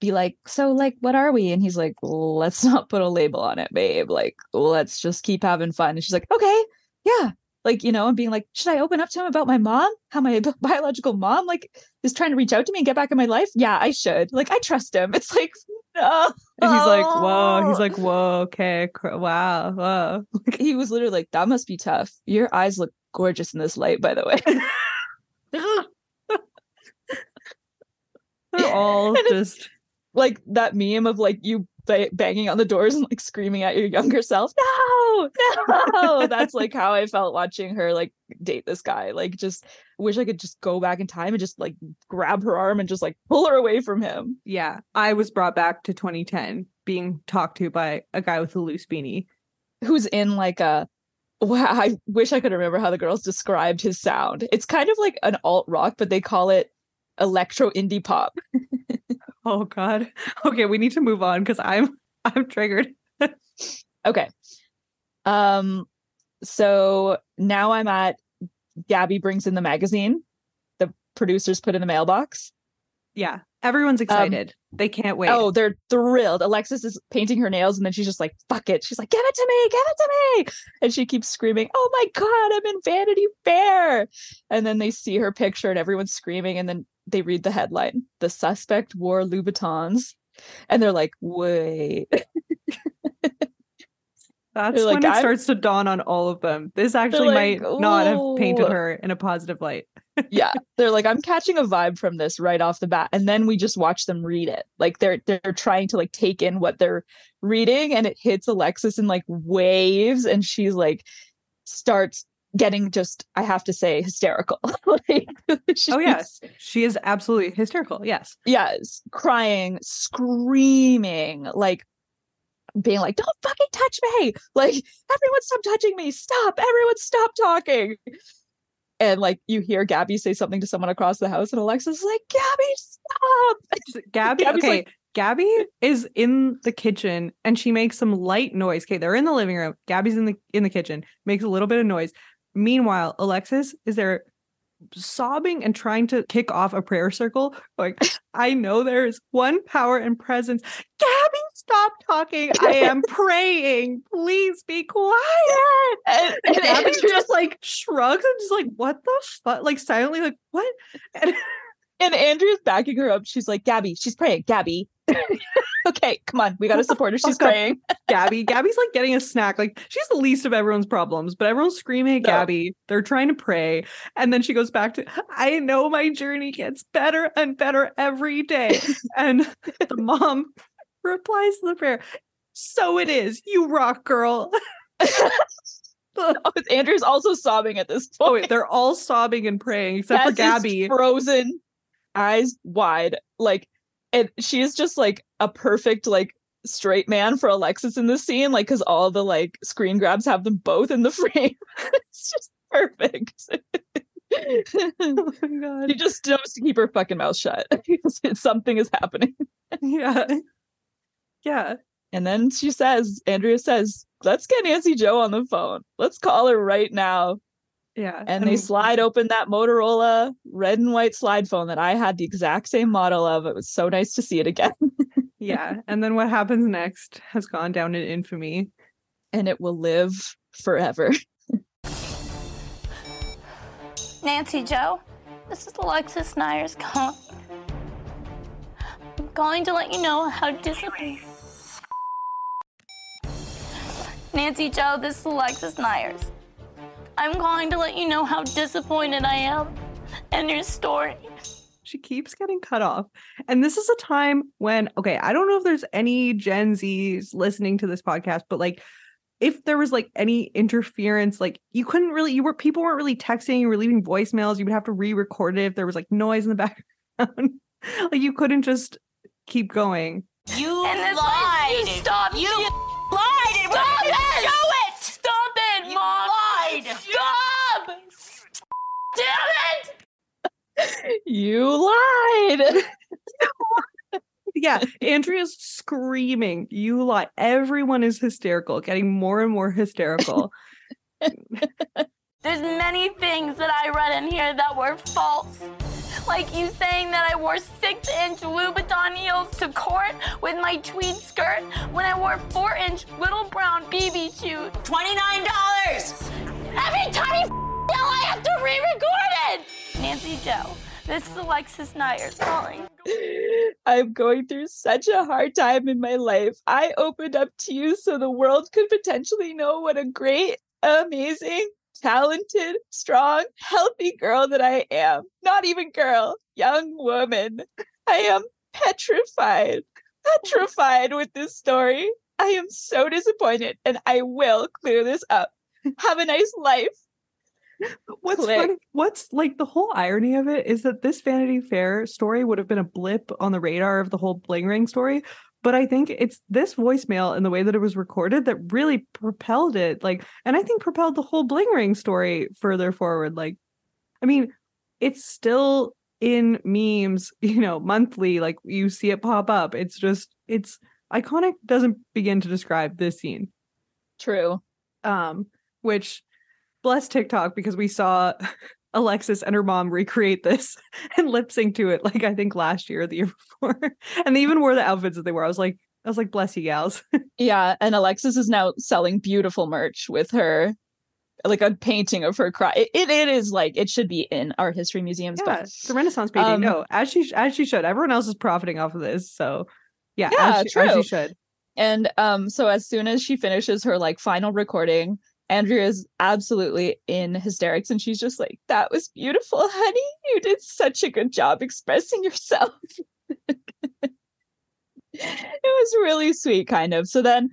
be like, So, like, what are we? And he's like, Let's not put a label on it, babe. Like, let's just keep having fun. And she's like, Okay, yeah. Like, you know, and being like, Should I open up to him about my mom? How my biological mom, like, is trying to reach out to me and get back in my life? Yeah, I should. Like, I trust him. It's like, no. And he's like, whoa. He's like, whoa, okay, cr- wow, whoa. he was literally like, That must be tough. Your eyes look gorgeous in this light, by the way. They're all just like that meme of like you ba- banging on the doors and like screaming at your younger self no no! That's like how i felt watching her like date this guy. Like just wish i could just go back in time and just like grab her arm and just like pull her away from him. Yeah. I was brought back to 2010 being talked to by a guy with a loose beanie. who's in like a wow i wish i could remember how the girls described his sound. It's kind of like an alt rock but they call it electro indie pop Oh god. Okay, we need to move on because I'm I'm triggered. Okay. Um so now I'm at Gabby brings in the magazine. The producers put in the mailbox. Yeah. Everyone's excited. They can't wait. Oh, they're thrilled. Alexis is painting her nails and then she's just like, fuck it. She's like, give it to me, give it to me. And she keeps screaming, Oh my god, I'm in Vanity Fair. And then they see her picture and everyone's screaming, and then they read the headline. The suspect wore Louboutins. And they're like, wait. That's they're like, when it "I'm-" starts to dawn on all of them. This actually like, might not have painted her in a positive light. Yeah they're like i'm catching a vibe from this right off the bat and then we just watch them read it like they're they're trying to like take in what they're reading and it hits alexis in like waves and she's like starts getting just i have to say hysterical like Oh yes. She is absolutely hysterical. Yes. yes crying screaming like being like don't fucking touch me like everyone stop touching me stop everyone stop talking and like you hear gabby say something to someone across the house and alexis is like gabby stop Gabby, Gabby's okay. like- Gabby is in the kitchen and she makes some light noise. Okay, they're in the living room. Gabby's in the in the kitchen, makes a little bit of noise. Meanwhile, Alexis is there sobbing and trying to kick off a prayer circle. Like, I know there's one power and presence. Gabby, stop talking. I am praying. Please be quiet. and, And and Gabby Andrew- just like shrugs and just like, what the fuck? Like silently, like, what? And and andrea's backing her up she's like gabby she's praying gabby okay come on we gotta support her she's praying Gabby. Gabby's like getting a snack. Like she's the least of everyone's problems, but everyone's screaming at No. Gabby. They're trying to pray. And then she goes back to, I know my journey gets better and better every day. and the mom replies to the prayer, So it is, you rock girl. oh, andrew's also sobbing at this point Oh, wait, they're all sobbing and praying except for Gabby. frozen eyes wide like and she is just like a perfect like straight man for alexis in this scene like because all the like screen grabs have them both in the frame it's just perfect oh my god. she just knows to keep her fucking mouth shut because something is happening Yeah. Yeah. and then she says andrea says let's get nancy jo on the phone let's call her right now Yeah. and they slide open that Motorola red and white slide phone that I had the exact same model of. It was so nice to see it again. Yeah. And then what happens next has gone down in infamy. and it will live forever. Nancy Jo, this is Alexis Neiers calling. I'm calling to let you know how disappointed. Nancy Jo, this is Alexis Neiers. I'm calling to let you know how disappointed I am in your story. she keeps getting cut off. And this is a time when, okay, I don't know if there's any Gen Zs listening to this podcast, but like if there was like any interference, like you couldn't really, you were, people weren't really texting, you were leaving voicemails, you would have to re record it if there was like noise in the background. like you couldn't just keep going. You and this lied. You stop. You, you lied. It stop it. Show it. Stop it, you mom. Lied. Stop. Damn it. You lied. yeah, Andrea's screaming, "You lie!" Everyone is hysterical, getting more and more hysterical. There's many things that I read in here that were false. Like you saying that I wore six inch Louboutin heels to court with my tweed skirt when I wore four inch little brown Bebe shoes. $29! Every time you yell, I have to re record it! Nancy Jo, this is Alexis Neiers calling. I'm going through such a hard time in my life. I opened up to you so the world could potentially know what a great, amazing, talented, strong, healthy girl that I am. Not even girl, young woman. I am petrified, petrified with this story. I am so disappointed and I will clear this up. Have a nice life. What's funny, what's like the whole irony of it is that this Vanity Fair story would have been a blip on the radar of the whole bling ring story, but I think it's this voicemail and the way that it was recorded that really propelled it. Like, and I think propelled the whole bling ring story further forward. Like, I mean, it's still in memes, you know, monthly. Like you see it pop up. It's just, it's iconic. Doesn't begin to describe this scene. True. Um, which bless TikTok because we saw Alexis and her mom recreate this and lip sync to it like I think last year or the year before. and they even wore the outfits that they wore. I was like, I was like, bless you gals. yeah. And Alexis is now selling beautiful merch with her like a painting of her cry. It, it, it is like it should be in art history museums. Yeah, but it's a Renaissance painting. Um, no, as she as she should. Everyone else is profiting off of this. So yeah, yeah, as she, true. As she should. And um, so as soon as she finishes her like final recording, Andrea is absolutely in hysterics and she's just like, That was beautiful, honey. You did such a good job expressing yourself. it was really sweet, kind of. So then,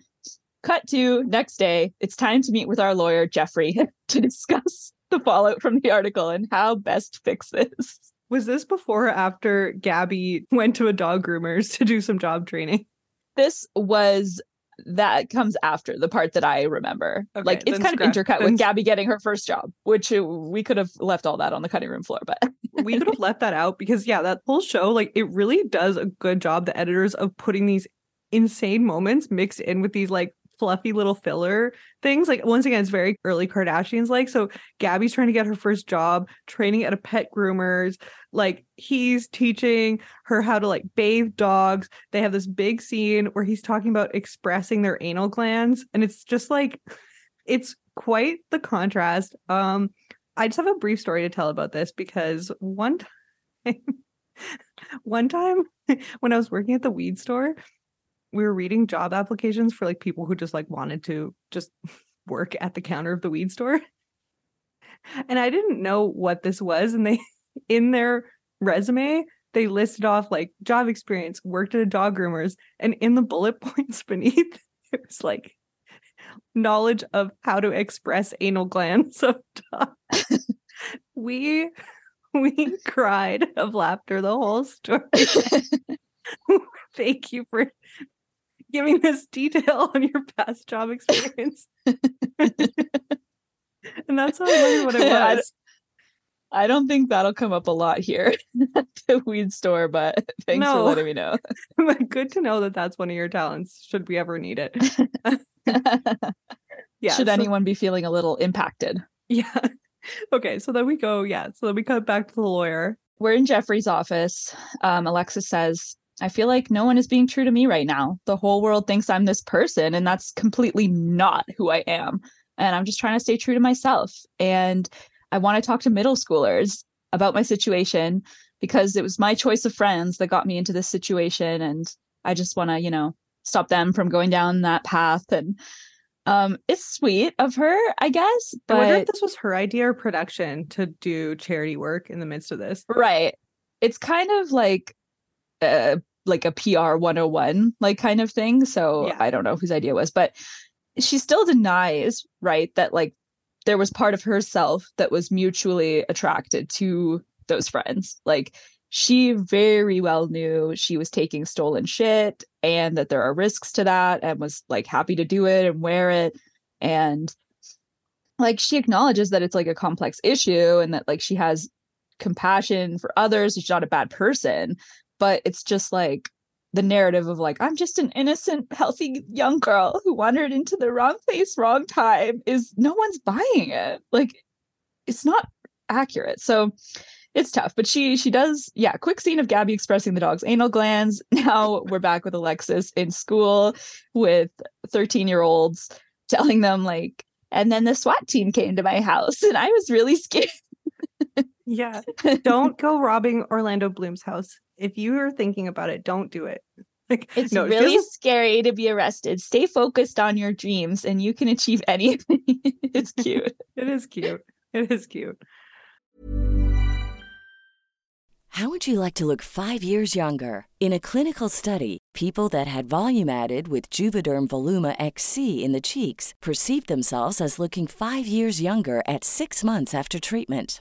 cut to next day, it's time to meet with our lawyer, Jeffrey, to discuss the fallout from the article and how best fix this. Was this before or after Gabby went to a dog groomer's to do some job training? This was that comes after the part that I remember. Okay, like it's kind of intercut with Gabby getting her first job, which uh, we could have left all that on the cutting room floor, but we could have left that out because yeah, that whole show like it really does a good job the editors of putting these insane moments mixed in with these like fluffy little filler things. Like once again, it's very early Kardashians like. So Gabby's trying to get her first job, training at a pet groomer's. Like he's teaching her how to like bathe dogs. They have this big scene where he's talking about expressing their anal glands, and it's just like it's quite the contrast. Um, I just have a brief story to tell about this because one time, one time when I was working at the weed store, we were reading job applications for like people who just like wanted to just work at the counter of the weed store. And I didn't know what this was. And they, in their resume, they listed off like job experience, worked at a dog groomer's, and in the bullet points beneath, it was like knowledge of how to express anal glands of dogs. we we cried of laughter the whole story. Thank you for giving this detail on your past job experience. and that's how I learned what it was. I don't think that'll come up a lot here at the weed store, but thanks no. for letting me know. Good to know that that's one of your talents. Should we ever need it? yeah. Should so, anyone be feeling a little impacted? Yeah. Okay. So then we go. Yeah. So then we cut back to the lawyer. We're in Jeffrey's office. Um, Alexis says, I feel like no one is being true to me right now. The whole world thinks I'm this person, and that's completely not who I am. And I'm just trying to stay true to myself. And I want to talk to middle schoolers about my situation because it was my choice of friends that got me into this situation. And I just want to, you know, stop them from going down that path. And um, it's sweet of her, I guess. But I wonder if this was her idea or production to do charity work in the midst of this. Right it's kind of like uh like a PR 101 like kind of thing. So Yeah. I don't know whose idea it was, but she still denies, right, that like there was part of herself that was mutually attracted to those friends. Like she very well knew she was taking stolen shit and that there are risks to that and was like happy to do it and wear it and like she acknowledges that it's like a complex issue and that like she has compassion for others she's not a bad person but it's just like the narrative of like i'm just an innocent healthy young girl who wandered into the wrong place wrong time is no one's buying it. Like it's not accurate. So it's tough but she she does yeah quick scene of gabby expressing the dog's anal glands. Now we're back with alexis in school with 13 year olds telling them like and then the swat team came to my house and i was really scared Yeah. don't go robbing Orlando Bloom's house. If you are thinking about it, don't do it. Like, it's no, really doesn't- scary to be arrested stay focused on your dreams and you can achieve anything it's cute it is cute. It is cute. How would you like to look five years younger? In a clinical study, people that had volume added with Juvederm Voluma XC in the cheeks perceived themselves as looking five years younger at six months after treatment.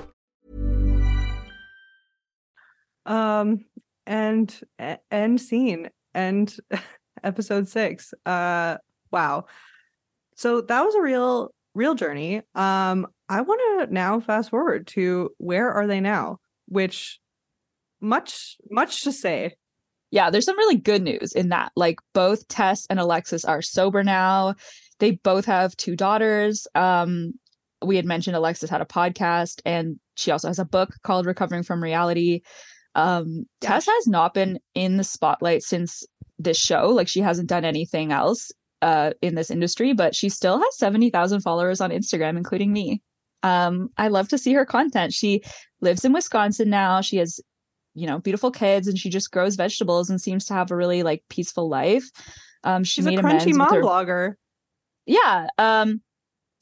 Um and end scene and episode 6. Uh wow. So that was a real real journey. Um I want to now fast forward to where are they now? Which much much to say. yeah, there's some really good news in that. Like both Tess and Alexis are sober now. They both have two daughters. Um, we had mentioned Alexis had a podcast and she also has a book called Recovering from Reality. Um, Tess has not been in the spotlight since this show. Like she hasn't done anything else uh in this industry, but she still has 70,000 followers on Instagram, including me. Um, I love to see her content. She lives in Wisconsin now. She has you know beautiful kids and she just grows vegetables and seems to have a really like peaceful life um she She's a crunchy mom her blogger. yeah um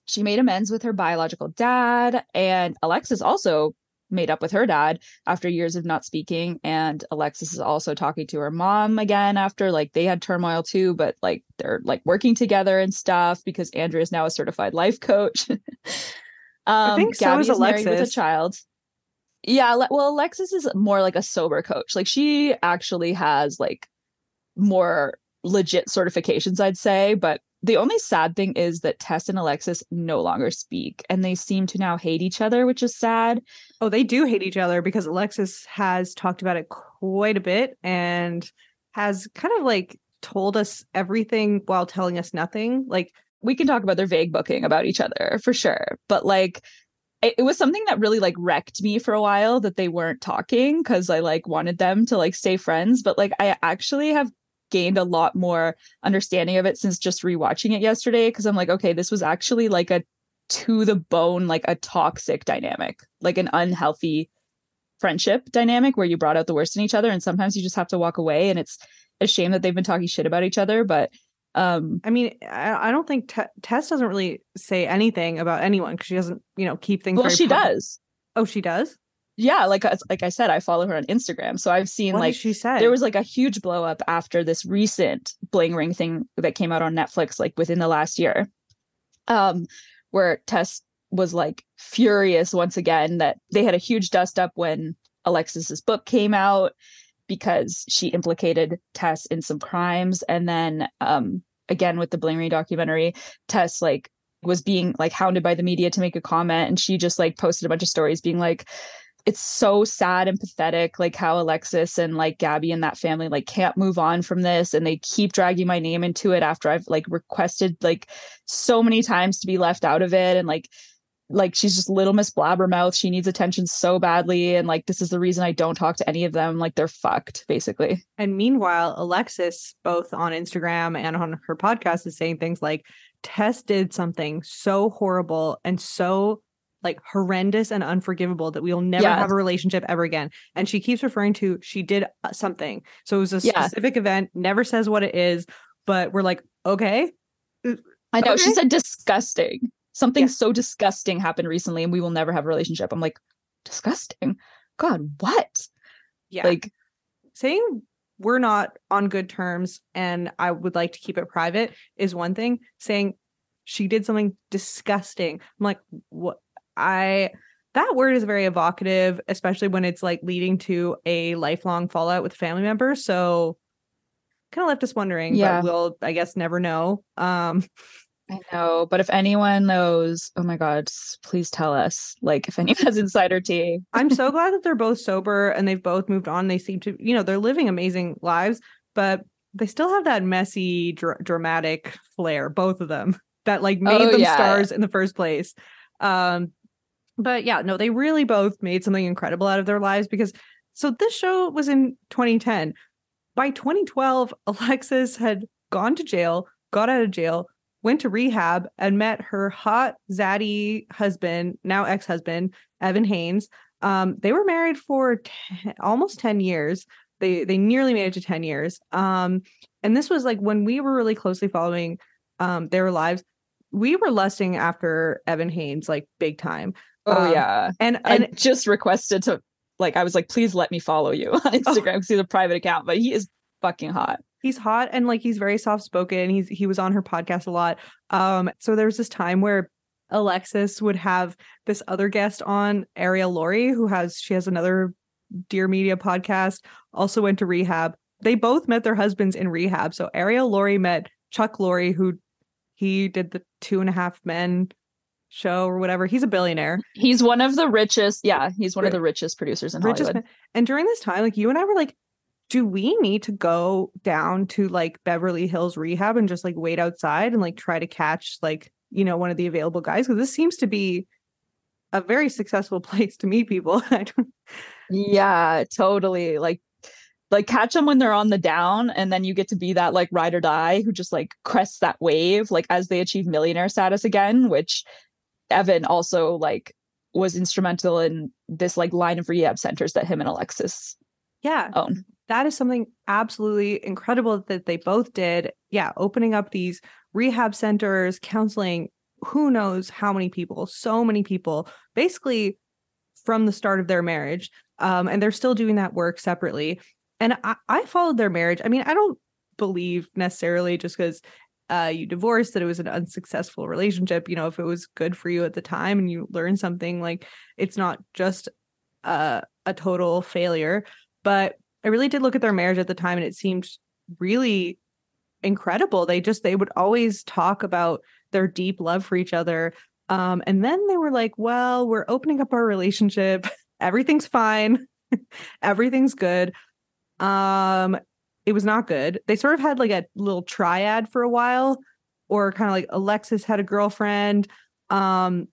she made amends with her biological dad and alexis also made up with her dad after years of not speaking and alexis is also talking to her mom again after like they had turmoil too but like they're like working together and stuff because andrea is now a certified life coach. Um think so is is married with a child. Yeah well alexis is more like a sober coach. Like she actually has like more legit certifications i'd say but the only sad thing is that tess and alexis no longer speak and they seem to now hate each other which is sad Oh, they do hate each other because Alexis has talked about it quite a bit and has kind of like told us everything while telling us nothing. Like, we can talk about their vague booking about each other for sure but like it, it was something that really like wrecked me for a while that they weren't talking because i like wanted them to like stay friends but like i actually have gained a lot more understanding of it since just rewatching it yesterday because i'm like okay this was actually like a to the bone like a toxic dynamic like an unhealthy friendship dynamic where you brought out the worst in each other and sometimes you just have to walk away and it's a shame that they've been talking shit about each other but um I mean, I, I don't think Te- Tess doesn't really say anything about anyone because she doesn't, you know, keep things. well she does Oh, she does? Yeah, like like I said, I follow her on Instagram. So I've seen What like she said? there was like a huge blow up after this recent bling ring thing that came out on Netflix like within the last year. Um where Tess was like furious once again that they had a huge dust up when Alexis's book came out because she implicated Tess in some crimes and then um again with the bling ring documentary Tess like was being like hounded by the media to make a comment and she just like posted a bunch of stories being like it's so sad and pathetic like how alexis and like gabby and that family like can't move on from this and they keep dragging my name into it after i've like requested like so many times to be left out of it and like like she's just little miss blabbermouth. She needs attention so badly and like this is the reason i don't talk to any of them. Like they're fucked basically. And meanwhile, Alexis, both on Instagram and on her podcast, is saying things like Tess did something so horrible and so like horrendous and unforgivable that we'll never Yeah. have a relationship ever again. And she keeps referring to she did uh, something. So it was a Yeah. specific event, never says what it is, but we're like, okay. i know she said disgusting something Yeah. so disgusting happened recently and we will never have a relationship i'm like disgusting god what Yeah. like saying we're not on good terms and I would like to keep it private is one thing. Saying she did something disgusting. I'm like, what? I that word is very evocative, especially when it's like leading to a lifelong fallout with family members. So kind of left us wondering, Yeah. but we'll I guess never know. Um I know, but if anyone knows, oh my god, please tell us. Like if anyone has insider tea. I'm so glad that they're both sober and they've both moved on. They seem to, you know, they're living amazing lives, but they still have that messy, dr- dramatic flair, both of them, that like made Oh, them yeah. stars in the first place. Um, but yeah, no, they really both made something incredible out of their lives because so this show was in 2010. By 2012, Alexis had gone to jail, got out of jail, went to rehab, and met her hot zaddy husband, now ex-husband, Evan Haines. Um, they were married for 10, almost 10 years. They they nearly made it to 10 years. Um, and this was like when we were really closely following um their lives, we were lusting after Evan Haines like big time. Oh Um, yeah. And and just requested to like I was like, please let me follow you on Instagram because he's a private account, but he is fucking hot. he's hot and like he's very soft spoken. He's he was on her podcast a lot. Um, so there was this time where Alexis would have this other guest on, Arielle Lorre, who has she has another Dear Media podcast, also went to rehab. They both met their husbands in rehab. So Arielle Lorre met Chuck Lorre, who he did the two and a half men show or whatever. He's a billionaire. He's one of the richest. Yeah, he's one of the richest producers in richest Hollywood. man. And during this time, like you and I were like, do we need to go down to like Beverly Hills rehab and just like wait outside and like try to catch like, you know, one of the available guys? Because this seems to be a very successful place to meet people. Yeah, totally. Like like catch them when they're on the down and then you get to be that like ride or die who just like crests that wave like as they achieve millionaire status again, which Evan also like was instrumental in this like line of rehab centers that him and Alexis yeah, own. that is something absolutely incredible that they both did. Yeah, opening up these rehab centers, counseling, who knows how many people, so many people, basically from the start of their marriage. Um, and they're still doing that work separately. And I, I followed their marriage. I mean, I don't believe necessarily just because uh, you divorced that it was an unsuccessful relationship. You know, if it was good for you at the time and you learn something, like it's not just uh, a total failure. But I really did look at their marriage at the time and it seemed really incredible. They just they would always talk about their deep love for each other. Um, and then they were like, well, we're opening up our relationship. Everything's fine. Everything's good. Um, it was not good. They sort of had like a little triad for a while, or kind of like Alexis had a girlfriend. Um,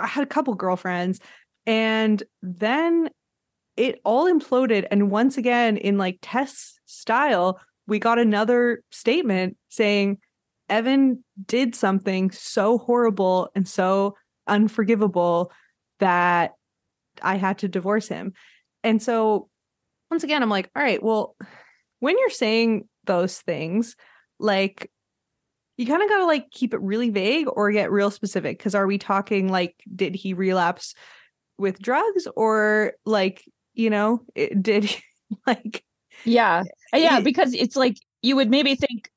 I had a couple girlfriends, and then it all imploded. And once again, in like Tess style, we got another statement saying Evan did something so horrible and so unforgivable that I had to divorce him. And so once again, I'm like, all right, well, when you're saying those things, like you kind of got to like keep it really vague or get real specific. Cause are we talking like, did he relapse with drugs or like, you know, it, did he, like Yeah. Uh, Yeah, It- because it's like you would maybe think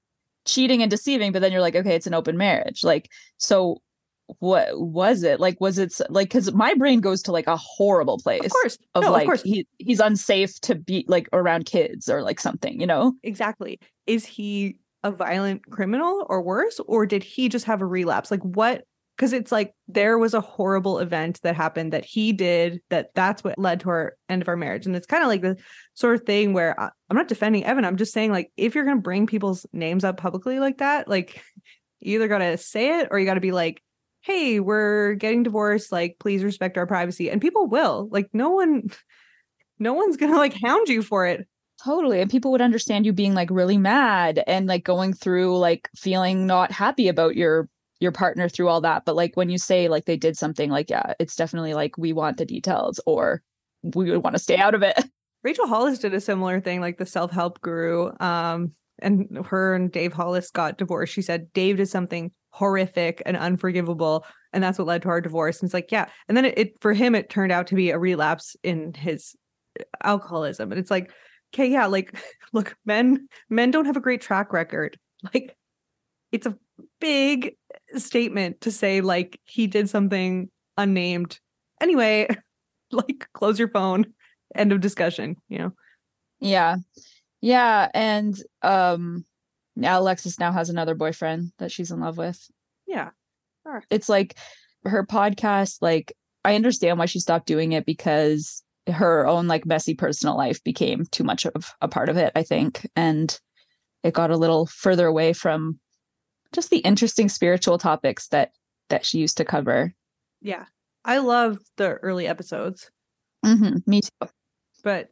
cheating and deceiving, but then you're like, okay, it's an open marriage. Like, so what was it? Like, was it like because my brain goes to like a horrible place of course. of no, like of course. he he's unsafe to be like around kids or like something, you know? exactly. Is he a violent criminal or worse or did he just have a relapse? Like what because it's like there was a horrible event that happened that he did that that's what led to our end of our marriage and it's kind of like the sort of thing where I, i'm not defending evan i'm just saying like if you're going to bring people's names up publicly like that like you either got to say it or you got to be like hey we're getting divorced like please respect our privacy and people will like no one no one's going to like hound you for it Totally. And people would understand you being like really mad and like going through like feeling not happy about your your partner through all that. But like when you say like they did something like, yeah, it's definitely like we want the details or we would want to stay out of it. Rachel Hollis did a similar thing, like the self help guru. Um, and her and Dave Hollis got divorced. She said Dave did something horrific and unforgivable, and that's what led to our divorce. And it's like, yeah. And then it, it for him, it turned out to be a relapse in his uh, alcoholism. And it's like, okay, yeah, like look, men men don't have a great track record. Like, it's a big statement to say like he did something unnamed. Anyway, like close your phone end of discussion you know Yeah. Yeah. And um now Alexis now has another boyfriend that she's in love with. yeah Sure. It's like her podcast, like I understand why she stopped doing it because her own like messy personal life became too much of a part of it, I think. And it got a little further away from just the interesting spiritual topics that that she used to cover. yeah i love the early episodes hmm me too. but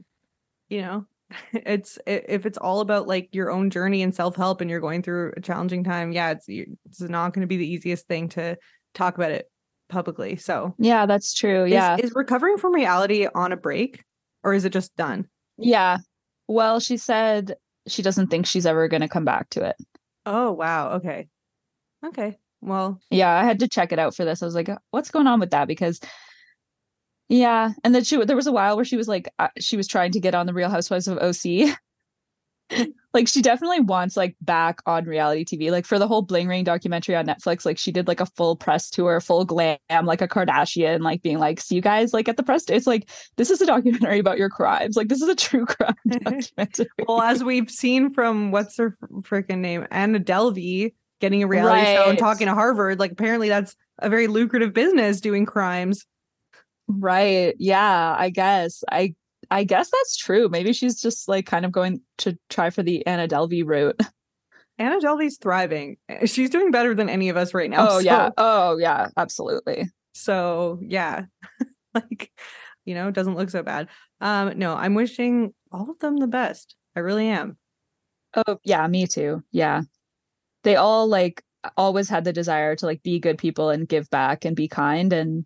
you know it's if it's all about like your own journey and self-help and you're going through a challenging time yeah it's it's not going to be the easiest thing to talk about it publicly so Yeah, that's true. is- Yeah. is, recovering from reality on a break or is it just done yeah. Well, she said she doesn't think she's ever going to come back to it. oh wow okay okay well Yeah, I had to check it out for this. I was like, what's going on with that? Because yeah, and then she there was a while where she was like uh, she was trying to get on the Real Housewives of OC. like she definitely wants like back on reality TV. Like for the whole Bling Ring documentary on Netflix, like she did like a full press tour, full glam, like a Kardashian, like being like, "See you guys like at the press." It's like this is a documentary about your crimes. Like this is a true crime documentary. well as we've seen from what's her freaking name anna delvey getting a reality show and talking to harvard like apparently that's a very lucrative business doing crimes Right. Yeah, I guess. I I guess that's true. Maybe she's just like kind of going to try for the Anna Delvey route. anna delvey's thriving she's doing better than any of us right now Oh so, yeah. Oh yeah, absolutely. so yeah like you know it doesn't look so bad um no i'm wishing all of them the best i really am Oh yeah, me too. Yeah. They all like always had the desire to like be good people and give back and be kind and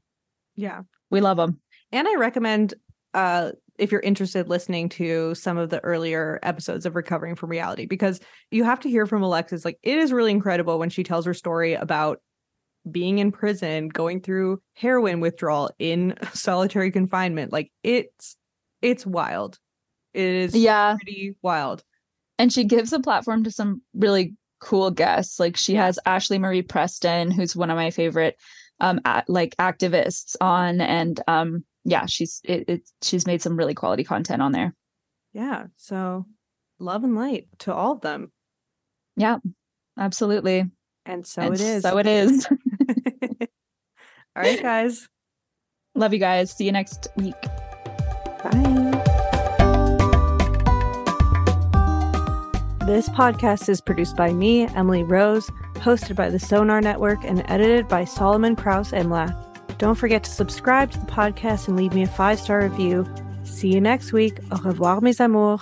yeah we love them. And I recommend uh if you're interested listening to some of the earlier episodes of Recovering from Reality because you have to hear from Alexis like it is really incredible when she tells her story about being in prison, going through heroin withdrawal in solitary confinement. Like it's it's wild. It is Yeah. pretty wild. And she gives a platform to some really cool guests. Like she has Ashlee Marie Preston, who's one of my favorite um a- like activists on and um yeah, she's it, it she's made some really quality content on there. Yeah. So love and light to all of them. Yeah. Absolutely. And so And it is. So it is. all right, guys. Love you guys. See you next week. Bye. This podcast is produced by me, Emily Rose, hosted by the Sonar Network, and edited by Solomon Krause Imlath. Don't forget to subscribe to the podcast and leave me a five star review. See you next week. Au revoir, mes amours.